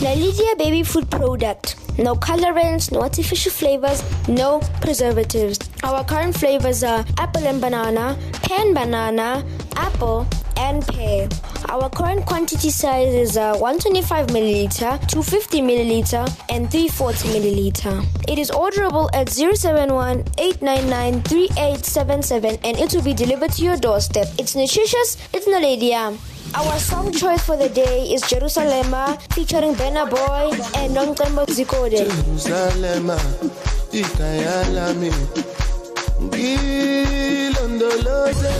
Nalydia baby food product. No colorants, no artificial flavors, no preservatives. Our current flavors are apple and banana, pan banana, apple, and pear. Our current quantity size is uh, 125 milliliter, 250 milliliter, and 340 milliliter. It is orderable at 071 899 3877 and it will be delivered to your doorstep. It's nutritious, it's Nalydia. Our song choice for the day is Jerusalem featuring Burna Boy and Nomcebo Zikode. Jerusalema ikayalami ngilondoloze